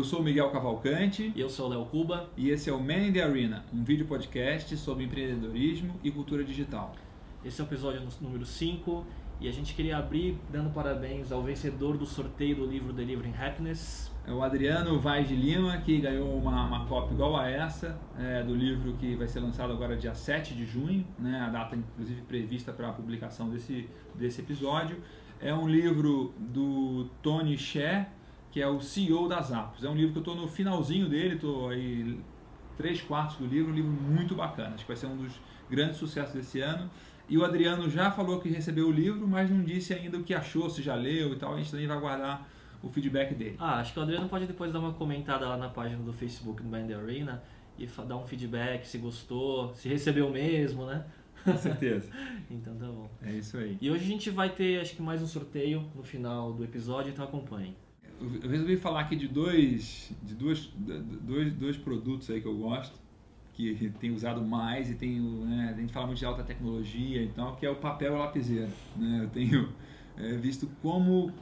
Eu sou o Miguel Cavalcante. E eu sou o Léo Cuba. E esse é o Man in the Arena, um vídeo podcast sobre empreendedorismo e cultura digital. Esse é o episódio número 5 e a gente queria abrir dando parabéns ao vencedor do sorteio do livro Delivering Happiness. É o Adriano Vaz de Lima, que ganhou uma, uma cópia igual a essa, é, do livro que vai ser lançado agora dia 7 de junho, né, a data inclusive prevista para a publicação desse, desse episódio. É um livro do Tony Shea, que é o CEO das Apos. É um livro que eu estou no finalzinho dele, estou aí três quartos do livro, um livro muito bacana. Acho que vai ser um dos grandes sucessos desse ano. E o Adriano já falou que recebeu o livro, mas não disse ainda o que achou, se já leu e tal. A gente também vai aguardar o feedback dele. Ah, acho que o Adriano pode depois dar uma comentada lá na página do Facebook do Band Arena e dar um feedback se gostou, se recebeu mesmo, né? Com certeza. então tá bom. É isso aí. E hoje a gente vai ter, acho que mais um sorteio no final do episódio, então acompanhe. Eu resolvi falar aqui de dois, de dois, dois, dois produtos aí que eu gosto que tem usado mais e tenho, né, a gente fala muito de alta tecnologia e tal, que é o papel lapiseira. Né? Eu tenho é, visto como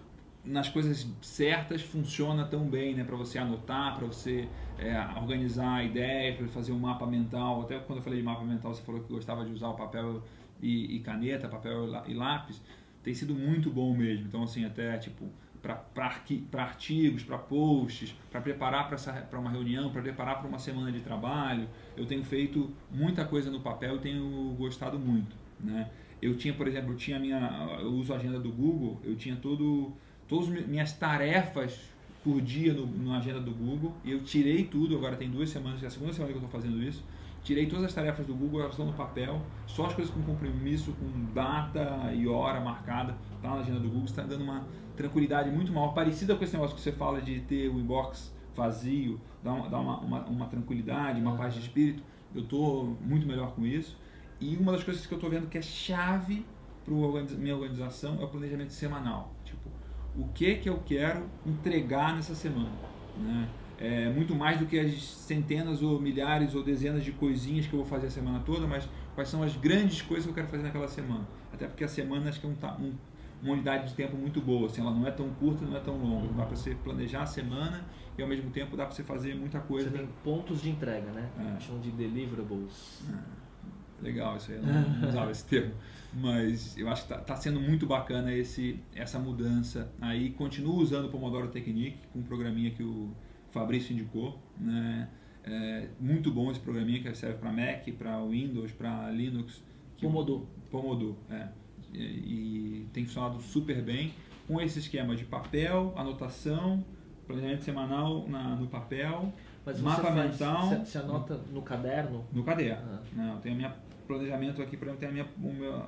nas coisas certas funciona tão bem, né? Para você anotar, para você é, organizar ideias, para fazer um mapa mental. Até quando eu falei de mapa mental, você falou que gostava de usar o papel e, e caneta, papel e lápis. Tem sido muito bom mesmo. Então, assim, até tipo para artigos, para posts, para preparar para uma reunião, para preparar para uma semana de trabalho. Eu tenho feito muita coisa no papel e tenho gostado muito. Né? Eu tinha, por exemplo, eu tinha minha, eu uso a agenda do Google, eu tinha todo, todas minhas tarefas por dia no, na agenda do Google e eu tirei tudo, agora tem duas semanas, é a segunda semana que eu estou fazendo isso, tirei todas as tarefas do Google, elas estão no papel, só as coisas com compromisso, com data e hora marcada, tá na agenda do Google, está dando uma tranquilidade muito maior, parecida com esse negócio que você fala de ter o inbox vazio, dá uma, uma, uma, uma tranquilidade, uma paz de espírito. Eu estou muito melhor com isso. E uma das coisas que eu estou vendo que é chave para a minha organização é o planejamento semanal. Tipo, o que que eu quero entregar nessa semana, né? É muito mais do que as centenas ou milhares ou dezenas de coisinhas que eu vou fazer a semana toda, mas quais são as grandes coisas que eu quero fazer naquela semana. Até porque a semana acho que é um, um uma unidade de tempo muito boa, assim, ela não é tão curta, não é tão longa, dá para você planejar a semana e ao mesmo tempo dá para você fazer muita coisa. Você tem pontos de entrega, né? É. Chamam de deliverables. É. Legal isso aí, eu não, não usava esse termo, mas eu acho que está tá sendo muito bacana esse, essa mudança aí. Continuo usando o Pomodoro Technique, com um programinha que o Fabrício indicou, né? É muito bom esse programinha que serve para Mac, para Windows, para Linux. Pomodoro. Pomodoro, é e, tem funcionado super bem com esse esquema de papel, anotação, planejamento semanal na, no papel, Mas mapa faz, mental. Você, você anota no, no caderno? No caderno. Ah. Não, tenho minha planejamento aqui, exemplo, tem a minha, o meu,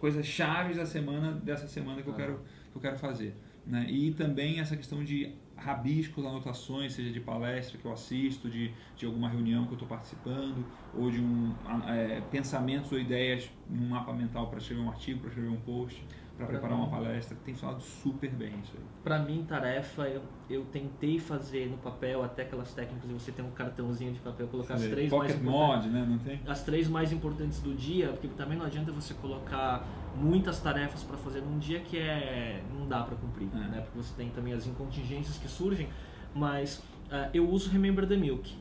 coisas chaves da semana dessa semana que ah. eu quero que eu quero fazer, né? E também essa questão de rabiscos, anotações, seja de palestra que eu assisto, de, de alguma reunião que eu estou participando, ou de um, é, pensamentos ou ideias num mapa mental para escrever um artigo, para escrever um post para preparar uma palestra, tem falado super bem isso aí. Para mim, tarefa, eu, eu tentei fazer no papel até aquelas técnicas de você ter um cartãozinho de papel, colocar Sim, as três Pocket mais mod, né? Não tem? As três mais importantes do dia, porque também não adianta você colocar muitas tarefas para fazer num dia que é não dá para cumprir, é. né? Porque você tem também as incontingências que surgem, mas uh, eu uso Remember the Milk,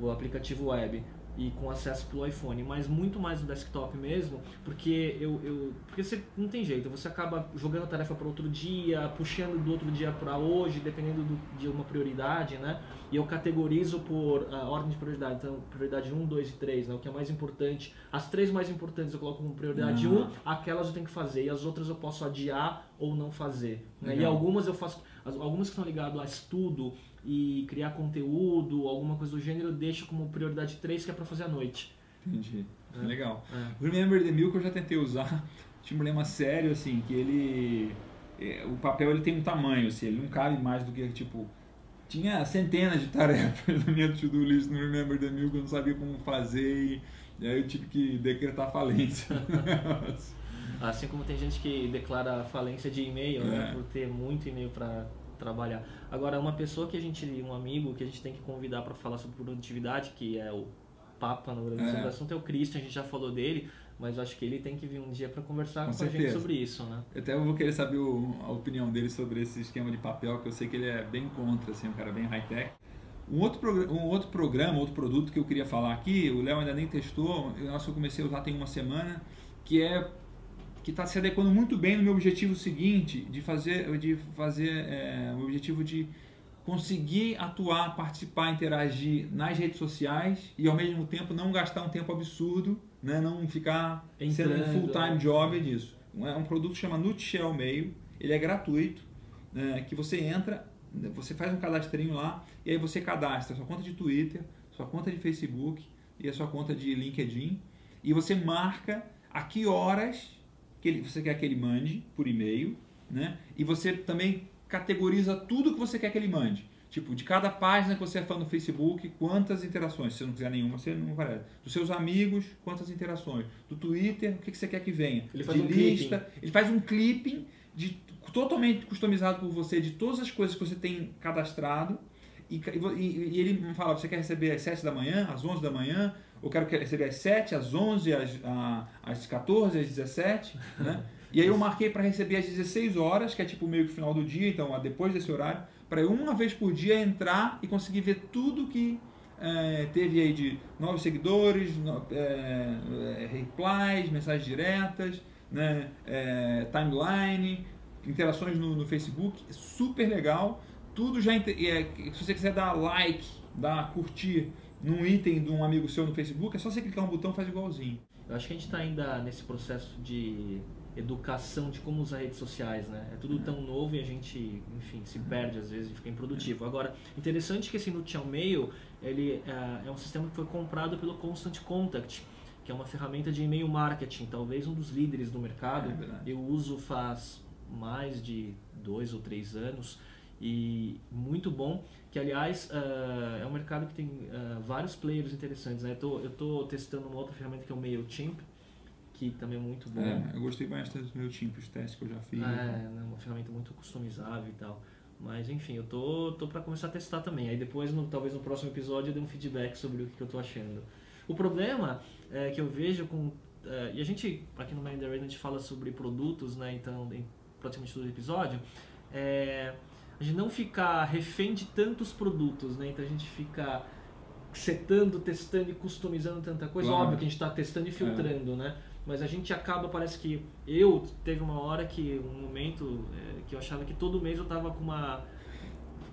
o aplicativo web e com acesso pelo iPhone, mas muito mais no desktop mesmo, porque eu, eu porque você não tem jeito, você acaba jogando a tarefa para outro dia, puxando do outro dia para hoje, dependendo do, de uma prioridade, né? E eu categorizo por uh, ordem de prioridade, então prioridade 1, 2 e 3, né? O que é mais importante. As três mais importantes eu coloco como prioridade uhum. 1, aquelas eu tenho que fazer e as outras eu posso adiar ou não fazer. Né? E algumas eu faço, algumas que estão ligadas a estudo e criar conteúdo, alguma coisa do gênero, eu deixo como prioridade 3, que é para fazer à noite. Entendi. É. Legal. É. O Remember the Milk eu já tentei usar. Tinha um problema sério, assim, que ele... É, o papel ele tem um tamanho, assim, ele não cabe mais do que, tipo... Tinha centenas de tarefas na minha to-do list no Remember the Milk, eu não sabia como fazer e, e aí eu tive que decretar falência. assim como tem gente que declara falência de e-mail, né, é. por ter muito e-mail para trabalhar. Agora, uma pessoa que a gente, um amigo que a gente tem que convidar para falar sobre produtividade, que é o Papa no Brasil é. do assunto, é o Christian, a gente já falou dele, mas acho que ele tem que vir um dia para conversar com, com a gente sobre isso, né? Até eu vou querer saber o, a opinião dele sobre esse esquema de papel, que eu sei que ele é bem contra, assim, um cara bem high-tech. Um outro, um outro programa, outro produto que eu queria falar aqui, o Léo ainda nem testou, eu, eu comecei a usar tem uma semana, que é que está se adequando muito bem no meu objetivo seguinte, de fazer, de fazer é, o objetivo de conseguir atuar, participar, interagir nas redes sociais e ao mesmo tempo não gastar um tempo absurdo, né? não ficar Entrando, sendo um full-time job disso. É um produto que chama Nutshell Mail, ele é gratuito, né? que você entra, você faz um cadastrinho lá e aí você cadastra sua conta de Twitter, sua conta de Facebook e a sua conta de LinkedIn e você marca a que horas que ele, você quer que ele mande por e-mail, né? E você também categoriza tudo que você quer que ele mande. Tipo, de cada página que você é fã no Facebook, quantas interações. Se você não quiser nenhuma, você não aparece. Dos seus amigos, quantas interações. Do Twitter, o que você quer que venha. Ele faz de um lista. Clipping. Ele faz um clipping de, totalmente customizado por você de todas as coisas que você tem cadastrado. E, e, e ele fala, você quer receber às 7 da manhã, às 11 da manhã, eu quero receber às 7, às 11, às, às 14, às 17, né? E aí eu marquei para receber às 16 horas, que é tipo meio que final do dia, então depois desse horário, para uma vez por dia entrar e conseguir ver tudo que é, teve aí de novos seguidores, no, é, é, replies, mensagens diretas, né, é, timeline, interações no, no, Facebook, super legal. Tudo já. É, se você quiser dar like, dar curtir num item de um amigo seu no Facebook, é só você clicar um botão e faz igualzinho. Eu acho que a gente está ainda nesse processo de educação de como usar redes sociais, né? É tudo tão novo e a gente, enfim, se perde às vezes e fica improdutivo. Agora, interessante que esse Nutial Mail, ele é, é um sistema que foi comprado pelo Constant Contact, que é uma ferramenta de e-mail marketing, talvez um dos líderes do mercado. É Eu uso faz mais de dois ou três anos e muito bom que aliás uh, é um mercado que tem uh, vários players interessantes né? eu tô, eu tô testando uma outra ferramenta que é o MailChimp que também é muito bom. É, eu gostei bastante do MailChimp os testes que eu já fiz é né? uma ferramenta muito customizável e tal. Mas enfim eu tô, tô para começar a testar também. Aí depois no, talvez no próximo episódio eu dê um feedback sobre o que, eu tô achando. O problema é que eu vejo com uh, e a gente aqui no Mind a gente fala sobre produtos né? Então em praticamente todo episódio é a gente não ficar refém de tantos produtos, né? Então a gente fica setando, testando e customizando tanta coisa. Claro. Óbvio que a gente está testando e é. filtrando, é. né? Mas a gente acaba, parece que eu teve uma hora que um momento é, que eu achava que todo mês eu tava com uma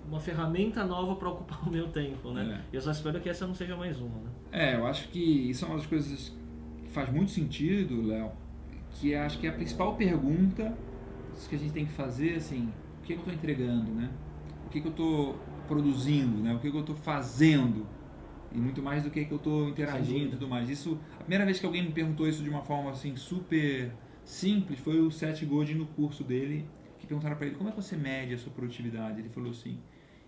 uma ferramenta nova para ocupar o meu tempo, né? É. Eu só espero que essa não seja mais uma, né? É, eu acho que isso é uma das coisas que faz muito sentido, Léo, que acho que é a principal pergunta que a gente tem que fazer, assim, o que, que eu estou entregando, né? O que, que eu estou produzindo, né? O que, que eu estou fazendo e muito mais do que, que eu estou interagindo e tudo mais. Isso, a primeira vez que alguém me perguntou isso de uma forma assim super simples foi o Seth Godin no curso dele, que perguntaram para ele como é que você mede a sua produtividade. Ele falou assim,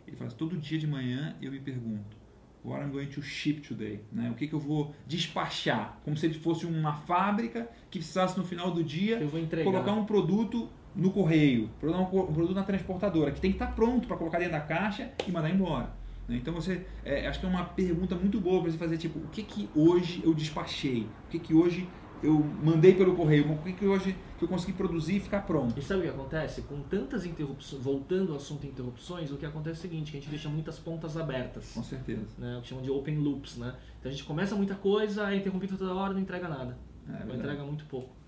ele falou assim, todo dia de manhã eu me pergunto, what I'm going to ship today, né? O que, que eu vou despachar, como se ele fosse uma fábrica que precisasse no final do dia colocar um produto no correio, um produto na transportadora, que tem que estar pronto para colocar dentro da caixa e mandar embora. Né? Então você, é, acho que é uma pergunta muito boa para você fazer, tipo, o que que hoje eu despachei? O que que hoje eu mandei pelo correio? O que que hoje que eu consegui produzir e ficar pronto? E sabe o que acontece? Com tantas interrupções, voltando ao assunto interrupções, o que acontece é o seguinte, que a gente deixa muitas pontas abertas. Com certeza. Né? O que chamam de open loops, né? Então a gente começa muita coisa, é interrompido toda hora, não entrega nada. É, não entrega muito pouco.